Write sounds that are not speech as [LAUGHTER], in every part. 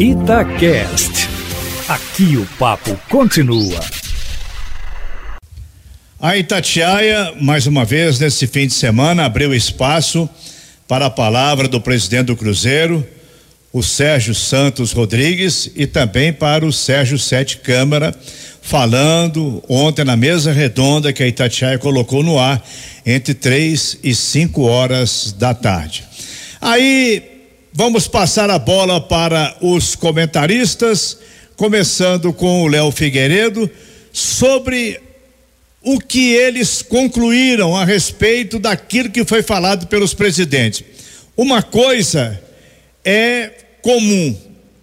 Itacast. Aqui o papo continua. A Itatiaia, mais uma vez, nesse fim de semana, abriu espaço para a palavra do presidente do Cruzeiro, o Sérgio Santos Rodrigues, e também para o Sérgio Sete Câmara, falando ontem na mesa redonda que a Itatiaia colocou no ar entre três e cinco horas da tarde. Aí vamos passar a bola para os comentaristas, começando com o Léo Figueiredo, sobre o que eles concluíram a respeito daquilo que foi falado pelos presidentes. Uma coisa é comum: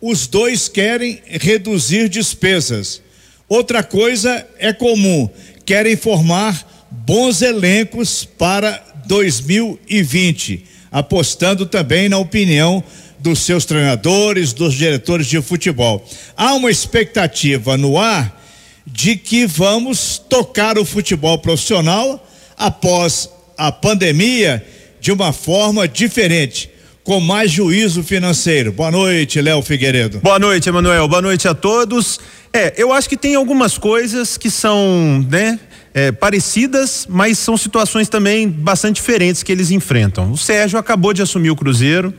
os dois querem reduzir despesas. Outra coisa é comum: querem formar bons elencos para 2020, apostando também na opinião dos seus treinadores, dos diretores de futebol. Há uma expectativa no ar de que vamos tocar o futebol profissional após a pandemia de uma forma diferente, com mais juízo financeiro. Boa noite, Léo Figueiredo. Boa noite, Emanuel. Boa noite a todos. É, eu acho que tem algumas coisas que são, né, é, parecidas, mas são situações também bastante diferentes que eles enfrentam. O Sérgio acabou de assumir o Cruzeiro.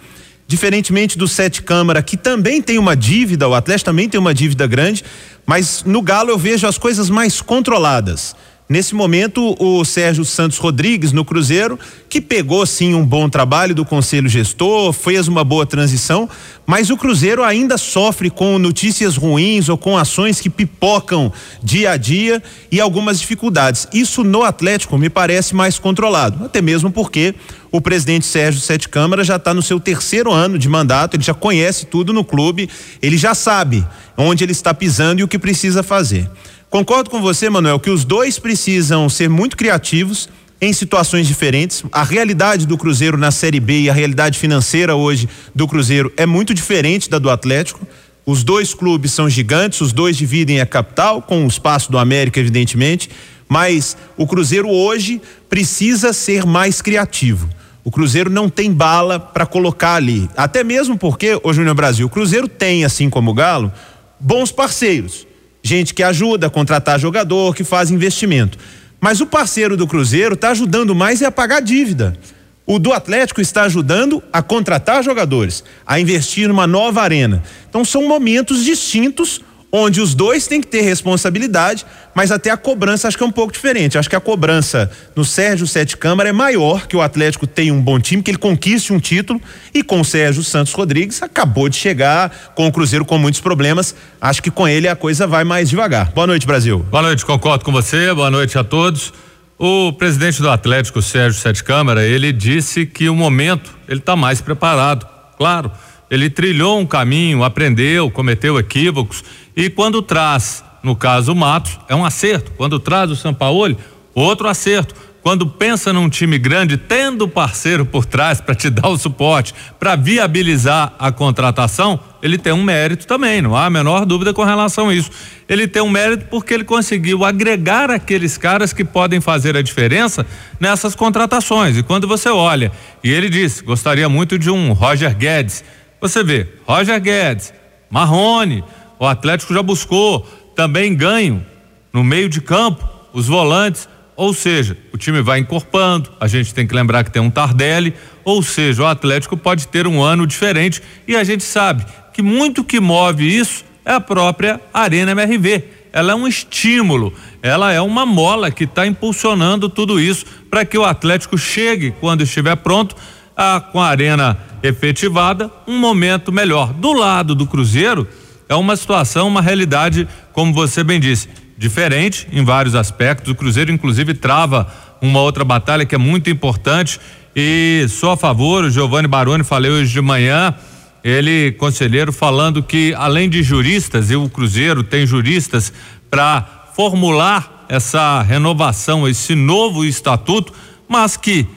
Diferentemente do Sete Câmara, que também tem uma dívida, o Atlético também tem uma dívida grande, mas no Galo eu vejo as coisas mais controladas. Nesse momento, o Sérgio Santos Rodrigues, no Cruzeiro, que pegou sim um bom trabalho do conselho gestor, fez uma boa transição, mas o Cruzeiro ainda sofre com notícias ruins ou com ações que pipocam dia a dia e algumas dificuldades. Isso no Atlético me parece mais controlado, até mesmo porque o presidente Sérgio Sete Câmara já está no seu terceiro ano de mandato, ele já conhece tudo no clube, ele já sabe onde ele está pisando e o que precisa fazer. Concordo com você, Manuel, que os dois precisam ser muito criativos em situações diferentes. A realidade do Cruzeiro na Série B e a realidade financeira hoje do Cruzeiro é muito diferente da do Atlético. Os dois clubes são gigantes, os dois dividem a capital, com o espaço do América, evidentemente, mas o Cruzeiro hoje precisa ser mais criativo. O Cruzeiro não tem bala para colocar ali. Até mesmo porque, o Júnior Brasil, o Cruzeiro tem, assim como o Galo, bons parceiros gente que ajuda a contratar jogador, que faz investimento. Mas o parceiro do Cruzeiro está ajudando mais é a pagar dívida. O do Atlético está ajudando a contratar jogadores, a investir numa nova arena. Então são momentos distintos onde os dois têm que ter responsabilidade, mas até a cobrança acho que é um pouco diferente. Acho que a cobrança no Sérgio Sete Câmara é maior, que o Atlético tem um bom time, que ele conquiste um título, e com o Sérgio Santos Rodrigues acabou de chegar com o Cruzeiro com muitos problemas. Acho que com ele a coisa vai mais devagar. Boa noite, Brasil. Boa noite, concordo com você. Boa noite a todos. O presidente do Atlético, Sérgio Sete Câmara, ele disse que o momento ele está mais preparado. Claro, ele trilhou um caminho, aprendeu, cometeu equívocos e quando traz, no caso o Matos, é um acerto. Quando traz o Sampaoli, outro acerto. Quando pensa num time grande, tendo parceiro por trás para te [LAUGHS] dar o suporte, para viabilizar a contratação, ele tem um mérito também, não há a menor dúvida com relação a isso. Ele tem um mérito porque ele conseguiu agregar aqueles caras que podem fazer a diferença nessas contratações. E quando você olha, e ele disse, gostaria muito de um Roger Guedes. Você vê, Roger Guedes, Marrone, o Atlético já buscou também ganho no meio de campo, os volantes, ou seja, o time vai encorpando, a gente tem que lembrar que tem um Tardelli, ou seja, o Atlético pode ter um ano diferente e a gente sabe que muito que move isso é a própria Arena MRV. Ela é um estímulo, ela é uma mola que está impulsionando tudo isso para que o Atlético chegue, quando estiver pronto, a, com a arena efetivada, um momento melhor. Do lado do Cruzeiro, é uma situação, uma realidade, como você bem disse, diferente em vários aspectos. O Cruzeiro, inclusive, trava uma outra batalha que é muito importante e sou a favor. O Giovanni Baroni falei hoje de manhã, ele conselheiro falando que além de juristas e o Cruzeiro tem juristas para formular essa renovação, esse novo estatuto, mas que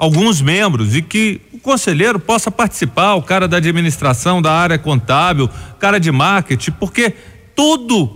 alguns membros e que conselheiro possa participar, o cara da administração, da área contábil, cara de marketing, porque tudo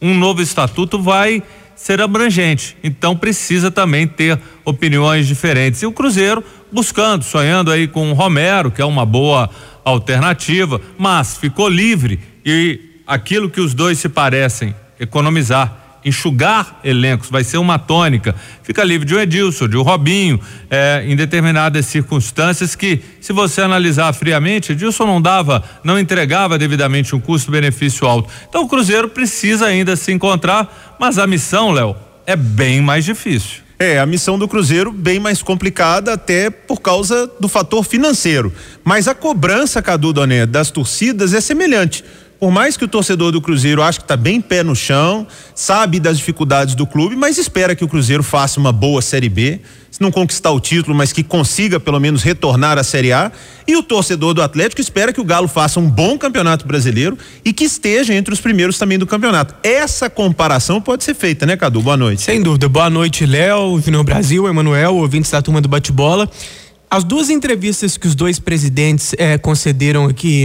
um novo estatuto vai ser abrangente. Então precisa também ter opiniões diferentes. E o Cruzeiro buscando, sonhando aí com o Romero, que é uma boa alternativa, mas ficou livre e aquilo que os dois se parecem, economizar enxugar elencos, vai ser uma tônica. Fica livre de um Edilson, de um Robinho, é, em determinadas circunstâncias que, se você analisar friamente, Edilson não dava, não entregava devidamente um custo-benefício alto. Então o Cruzeiro precisa ainda se encontrar, mas a missão, Léo, é bem mais difícil. É, a missão do Cruzeiro bem mais complicada até por causa do fator financeiro. Mas a cobrança, Cadu Doné, das torcidas é semelhante por mais que o torcedor do Cruzeiro ache que está bem pé no chão, sabe das dificuldades do clube, mas espera que o Cruzeiro faça uma boa Série B, se não conquistar o título, mas que consiga pelo menos retornar à Série A. E o torcedor do Atlético espera que o Galo faça um bom campeonato brasileiro e que esteja entre os primeiros também do campeonato. Essa comparação pode ser feita, né, Cadu? Boa noite. Sem dúvida. Boa noite, Léo, Junior Brasil, Emanuel, ouvintes da turma do bate-bola. As duas entrevistas que os dois presidentes é, concederam aqui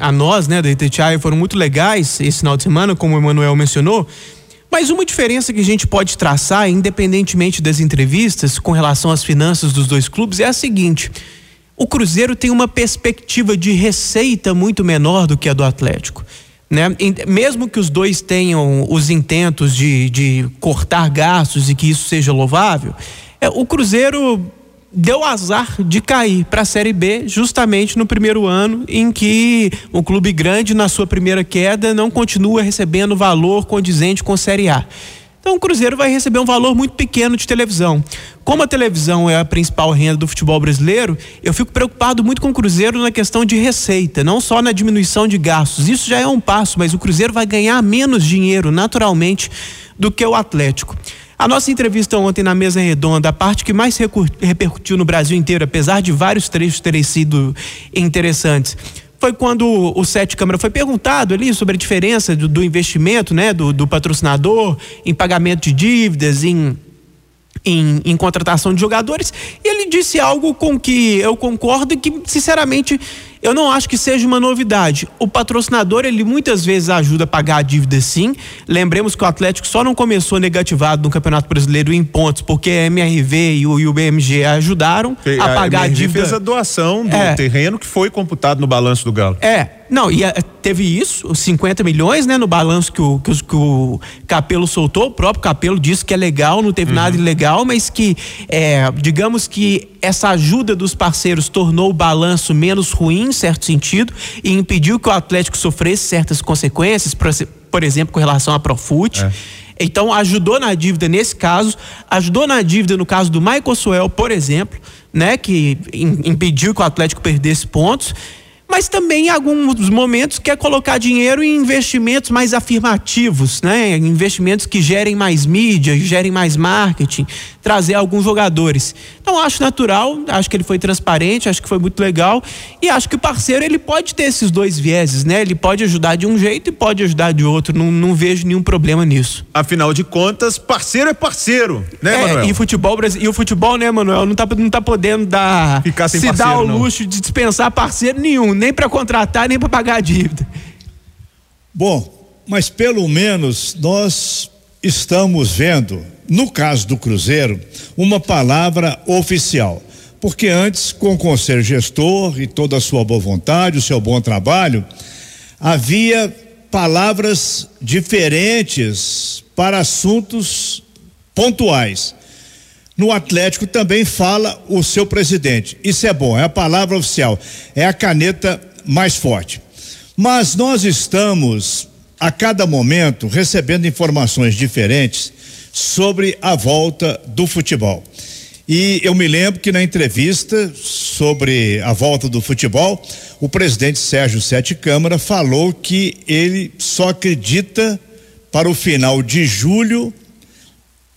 a nós, né, da Itatiaia, foram muito legais esse final de semana, como o Emanuel mencionou. Mas uma diferença que a gente pode traçar, independentemente das entrevistas, com relação às finanças dos dois clubes, é a seguinte: o Cruzeiro tem uma perspectiva de receita muito menor do que a do Atlético. Né? Mesmo que os dois tenham os intentos de, de cortar gastos e que isso seja louvável, é, o Cruzeiro deu azar de cair para a Série B justamente no primeiro ano em que o clube grande na sua primeira queda não continua recebendo valor condizente com a Série A. Então o Cruzeiro vai receber um valor muito pequeno de televisão. Como a televisão é a principal renda do futebol brasileiro, eu fico preocupado muito com o Cruzeiro na questão de receita, não só na diminuição de gastos. Isso já é um passo, mas o Cruzeiro vai ganhar menos dinheiro naturalmente do que o Atlético. A nossa entrevista ontem na mesa redonda, a parte que mais repercutiu no Brasil inteiro, apesar de vários trechos terem sido interessantes, foi quando o Sete Câmara foi perguntado ali sobre a diferença do, do investimento, né, do, do, patrocinador, em pagamento de dívidas, em, em, em, contratação de jogadores, e ele disse algo com que eu concordo e que, sinceramente, eu não acho que seja uma novidade. O patrocinador, ele muitas vezes ajuda a pagar a dívida sim. Lembremos que o Atlético só não começou negativado no Campeonato Brasileiro em pontos porque a MRV e o, e o BMG ajudaram a, a pagar a, dívida. fez a doação do é. terreno que foi computado no balanço do Galo. É, não, e eh, teve isso, os 50 milhões, né, no balanço que o, que, que o Capelo soltou, o próprio Capelo disse que é legal, não teve uhum. nada ilegal, mas que, é, digamos que essa ajuda dos parceiros tornou o balanço menos ruim, em certo sentido, e impediu que o Atlético sofresse certas consequências, por exemplo, com relação à Profute. É. Então, ajudou na dívida nesse caso, ajudou na dívida no caso do Michael Suel, por exemplo, né, que impediu que o Atlético perdesse pontos mas também em alguns momentos quer colocar dinheiro em investimentos mais afirmativos, né? Investimentos que gerem mais mídia, gerem mais marketing, trazer alguns jogadores. Então acho natural, acho que ele foi transparente, acho que foi muito legal e acho que o parceiro ele pode ter esses dois vieses, né? Ele pode ajudar de um jeito e pode ajudar de outro. Não, não vejo nenhum problema nisso. Afinal de contas, parceiro é parceiro, né, é, Manuel? E futebol e o futebol, né, Manuel, não tá, não tá podendo dar Ficar sem se parceiro, dar o não. luxo de dispensar parceiro nenhum nem para contratar, nem para pagar a dívida. Bom, mas pelo menos nós estamos vendo, no caso do Cruzeiro, uma palavra oficial. Porque antes, com o conselho gestor e toda a sua boa vontade, o seu bom trabalho, havia palavras diferentes para assuntos pontuais. No Atlético também fala o seu presidente. Isso é bom, é a palavra oficial, é a caneta mais forte. Mas nós estamos, a cada momento, recebendo informações diferentes sobre a volta do futebol. E eu me lembro que na entrevista sobre a volta do futebol, o presidente Sérgio Sete Câmara falou que ele só acredita para o final de julho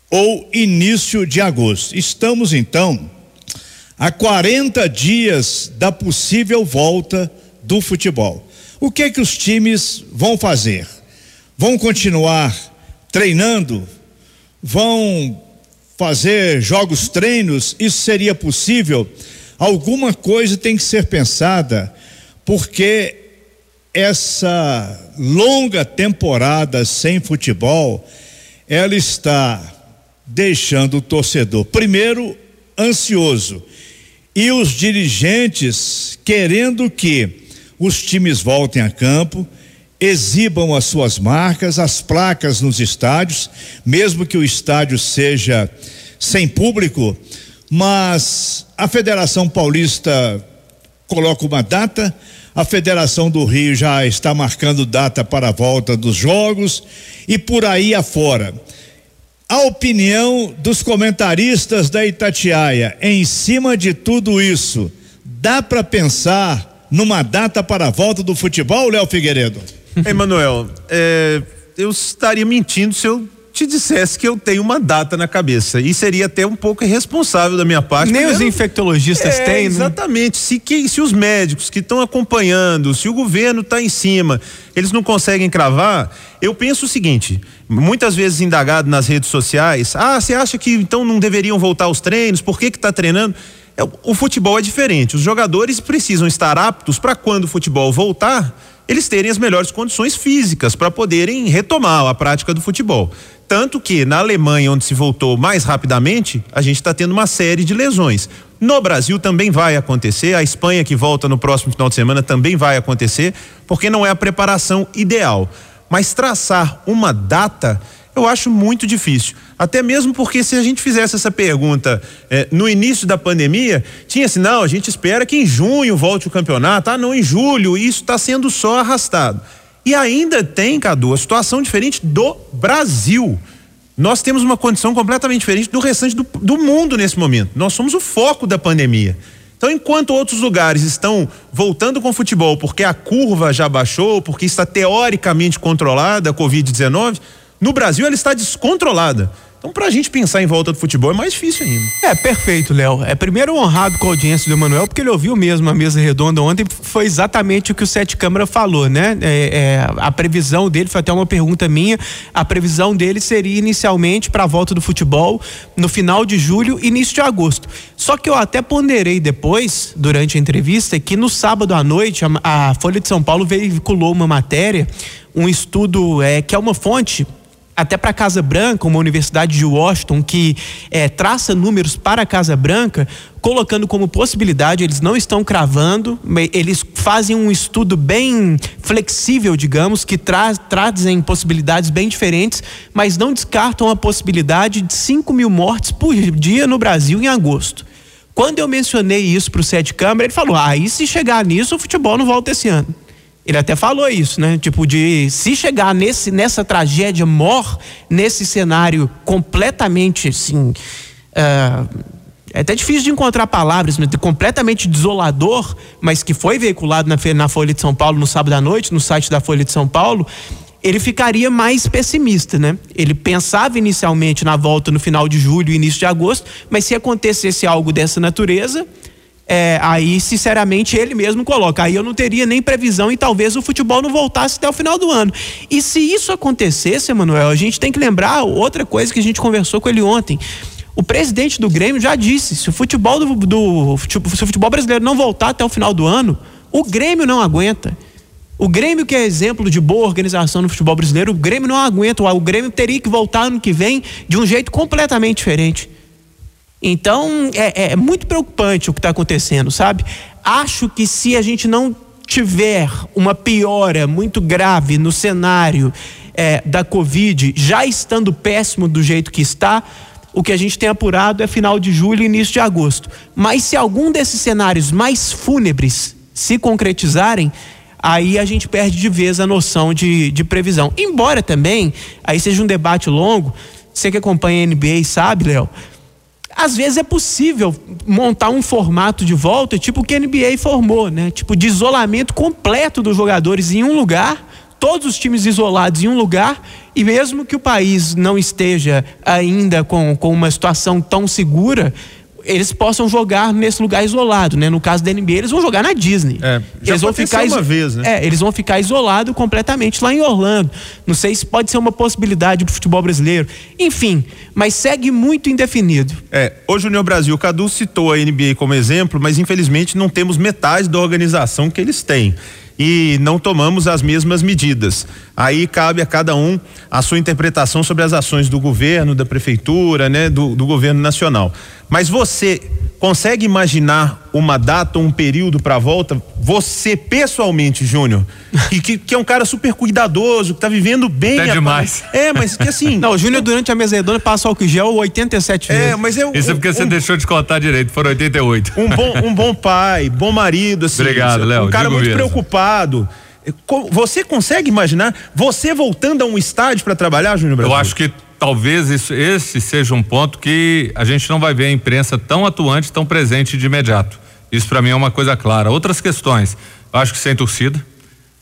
ou início de agosto. Estamos então a 40 dias da possível volta do futebol. O que é que os times vão fazer? Vão continuar treinando? Vão fazer jogos treinos? Isso seria possível? Alguma coisa tem que ser pensada, porque essa longa temporada sem futebol ela está deixando o torcedor, primeiro, ansioso, e os dirigentes querendo que os times voltem a campo, exibam as suas marcas, as placas nos estádios, mesmo que o estádio seja sem público, mas a Federação Paulista coloca uma data, a Federação do Rio já está marcando data para a volta dos jogos e por aí afora. A opinião dos comentaristas da Itatiaia em cima de tudo isso, dá para pensar numa data para a volta do futebol, Léo Figueiredo? Emanuel, é, eu estaria mentindo se eu te dissesse que eu tenho uma data na cabeça. E seria até um pouco irresponsável da minha parte. Nem os infectologistas é, têm, né? Exatamente. Se, que, se os médicos que estão acompanhando, se o governo está em cima, eles não conseguem cravar, eu penso o seguinte: muitas vezes indagado nas redes sociais, ah, você acha que então não deveriam voltar aos treinos? Por que que está treinando? É, o futebol é diferente. Os jogadores precisam estar aptos para quando o futebol voltar, eles terem as melhores condições físicas para poderem retomar a prática do futebol. Tanto que na Alemanha, onde se voltou mais rapidamente, a gente está tendo uma série de lesões. No Brasil também vai acontecer, a Espanha que volta no próximo final de semana também vai acontecer, porque não é a preparação ideal. Mas traçar uma data, eu acho muito difícil. Até mesmo porque se a gente fizesse essa pergunta eh, no início da pandemia, tinha assim, não, a gente espera que em junho volte o campeonato, ah, não, em julho, isso está sendo só arrastado. E ainda tem, Cadu, a situação diferente do Brasil. Nós temos uma condição completamente diferente do restante do, do mundo nesse momento. Nós somos o foco da pandemia. Então, enquanto outros lugares estão voltando com o futebol porque a curva já baixou, porque está teoricamente controlada a Covid-19, no Brasil ela está descontrolada. Então, para a gente pensar em volta do futebol é mais difícil ainda. É, perfeito, Léo. É primeiro honrado com a audiência do Emanuel, porque ele ouviu mesmo a mesa redonda ontem, foi exatamente o que o Sete Câmara falou, né? É, é, a previsão dele, foi até uma pergunta minha, a previsão dele seria inicialmente para a volta do futebol no final de julho, início de agosto. Só que eu até ponderei depois, durante a entrevista, que no sábado à noite, a, a Folha de São Paulo veiculou uma matéria, um estudo é, que é uma fonte até para a Casa Branca, uma universidade de Washington que é, traça números para a Casa Branca, colocando como possibilidade, eles não estão cravando, eles fazem um estudo bem flexível, digamos, que tra trazem possibilidades bem diferentes, mas não descartam a possibilidade de 5 mil mortes por dia no Brasil em agosto. Quando eu mencionei isso para o Sete Câmara, ele falou: aí ah, se chegar nisso, o futebol não volta esse ano. Ele até falou isso, né? Tipo, de se chegar nesse, nessa tragédia mor, nesse cenário completamente assim. Uh, é até difícil de encontrar palavras, mas completamente desolador, mas que foi veiculado na, na Folha de São Paulo no sábado à noite, no site da Folha de São Paulo, ele ficaria mais pessimista, né? Ele pensava inicialmente na volta no final de julho, início de agosto, mas se acontecesse algo dessa natureza, é, aí, sinceramente, ele mesmo coloca. Aí eu não teria nem previsão e talvez o futebol não voltasse até o final do ano. E se isso acontecesse, Emanuel, a gente tem que lembrar outra coisa que a gente conversou com ele ontem. O presidente do Grêmio já disse: se o futebol do, do se o futebol brasileiro não voltar até o final do ano, o Grêmio não aguenta. O Grêmio, que é exemplo de boa organização no futebol brasileiro, o Grêmio não aguenta. O Grêmio teria que voltar ano que vem de um jeito completamente diferente. Então, é, é muito preocupante o que está acontecendo, sabe? Acho que se a gente não tiver uma piora muito grave no cenário é, da Covid, já estando péssimo do jeito que está, o que a gente tem apurado é final de julho e início de agosto. Mas se algum desses cenários mais fúnebres se concretizarem, aí a gente perde de vez a noção de, de previsão. Embora também, aí seja um debate longo, você que acompanha a NBA sabe, Léo, às vezes é possível montar um formato de volta, tipo o que a NBA formou, né? Tipo de isolamento completo dos jogadores em um lugar, todos os times isolados em um lugar, e mesmo que o país não esteja ainda com, com uma situação tão segura, eles possam jogar nesse lugar isolado, né? No caso da NBA, eles vão jogar na Disney. É, eles vão ficar uma vez, né? É, eles vão ficar isolados completamente lá em Orlando. Não sei se pode ser uma possibilidade para o futebol brasileiro. Enfim, mas segue muito indefinido. É, hoje o União Brasil, o Cadu citou a NBA como exemplo, mas infelizmente não temos metade da organização que eles têm. e não tomamos as mesmas medidas. Aí cabe a cada um a sua interpretação sobre as ações do governo, da prefeitura, né, do, do governo nacional. Mas você consegue imaginar uma data, um período para volta? Você pessoalmente, Júnior, [LAUGHS] que, que, é um cara super cuidadoso, que está vivendo bem. É demais. É, mas que assim. [LAUGHS] Não, o Júnior durante a mesa redonda passa álcool gel 87 vezes. É, mas é Isso é porque um, você um, deixou de contar direito, foram 88. Um bom, um bom pai, bom marido, assim. Obrigado, Léo. Um cara muito mesmo. preocupado. Você consegue imaginar você voltando a um estádio para trabalhar, Júnior Brasil? Eu acho que talvez isso, esse seja um ponto que a gente não vai ver a imprensa tão atuante, tão presente de imediato. Isso para mim é uma coisa clara. Outras questões, acho que sem torcida.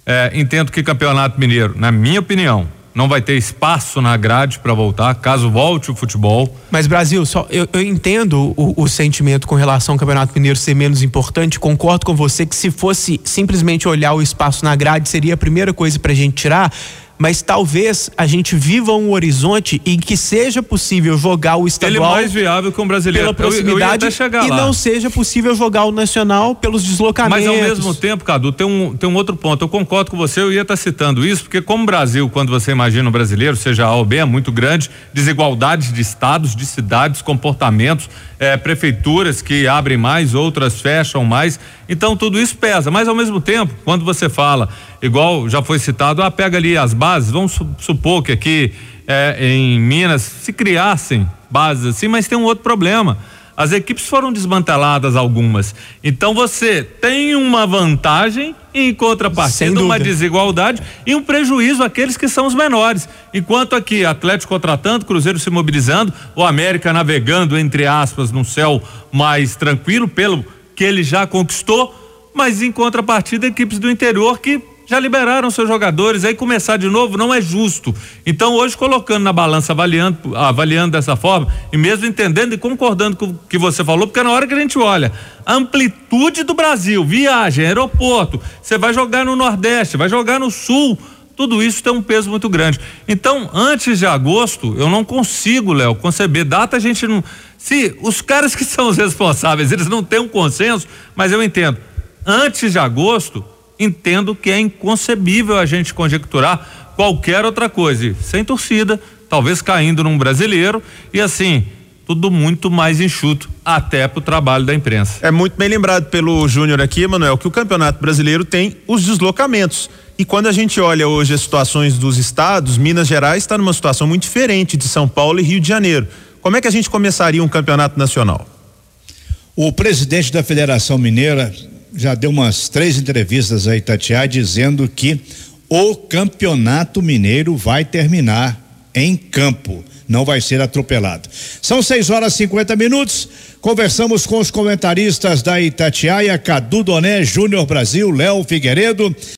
É, entendo que Campeonato Mineiro, na minha opinião, não vai ter espaço na grade para voltar, caso volte o futebol. Mas Brasil, só eu, eu entendo o, o, sentimento com relação ao Campeonato Mineiro ser menos importante. Concordo com você que se fosse simplesmente olhar o espaço na grade seria a primeira coisa para a gente tirar mas talvez a gente viva um horizonte em que seja possível jogar o estadual Ele mais viável que um brasileiro pela proximidade eu, eu e lá. não seja possível jogar o nacional pelos deslocamentos. Mas ao mesmo tempo, Cadu, tem um, tem um outro ponto. Eu concordo com você, eu ia estar tá citando isso, porque como o Brasil, quando você imagina um brasileiro, seja A ou B, é muito grande, desigualdades de estados, de cidades, comportamentos, é, prefeituras que abrem mais, outras fecham mais. Então tudo isso pesa. Mas ao mesmo tempo, quando você fala, igual já foi citado, ah, pega ali as bases, vamos supor que aqui é, em Minas se criassem bases assim, mas tem um outro problema as equipes foram desmanteladas algumas. Então você tem uma vantagem em contrapartida uma desigualdade e um prejuízo àqueles que são os menores. Enquanto aqui Atlético contratando, Cruzeiro se mobilizando, o América navegando entre aspas num céu mais tranquilo pelo que ele já conquistou, mas em contrapartida equipes do interior que já liberaram seus jogadores, aí começar de novo não é justo. Então, hoje, colocando na balança, avaliando, avaliando dessa forma, e mesmo entendendo e concordando com o que você falou, porque na hora que a gente olha amplitude do Brasil, viagem, aeroporto, você vai jogar no Nordeste, vai jogar no Sul, tudo isso tem um peso muito grande. Então, antes de agosto, eu não consigo, Léo, conceber data, a gente não. Se os caras que são os responsáveis, eles não têm um consenso, mas eu entendo. Antes de agosto, entendo que é inconcebível a gente conjecturar qualquer outra coisa. sem torcida, talvez caindo num brasileiro e assim, tudo muito mais enxuto até para o trabalho da imprensa. É muito bem lembrado pelo Júnior aqui, Manuel, que o Campeonato Brasileiro tem os deslocamentos. E quando a gente olha hoje as situações dos estados, Minas Gerais está numa situação muito diferente de São Paulo e Rio de Janeiro. Como é que a gente começaria um campeonato nacional? O presidente da Federação Mineira já deu umas três entrevistas a Itatiaia dizendo que o campeonato mineiro vai terminar em campo, não vai ser atropelado. São 6 horas e 50 minutos. Conversamos com os comentaristas da Itatiaia, Cadu Doné, Júnior Brasil, Léo Figueiredo.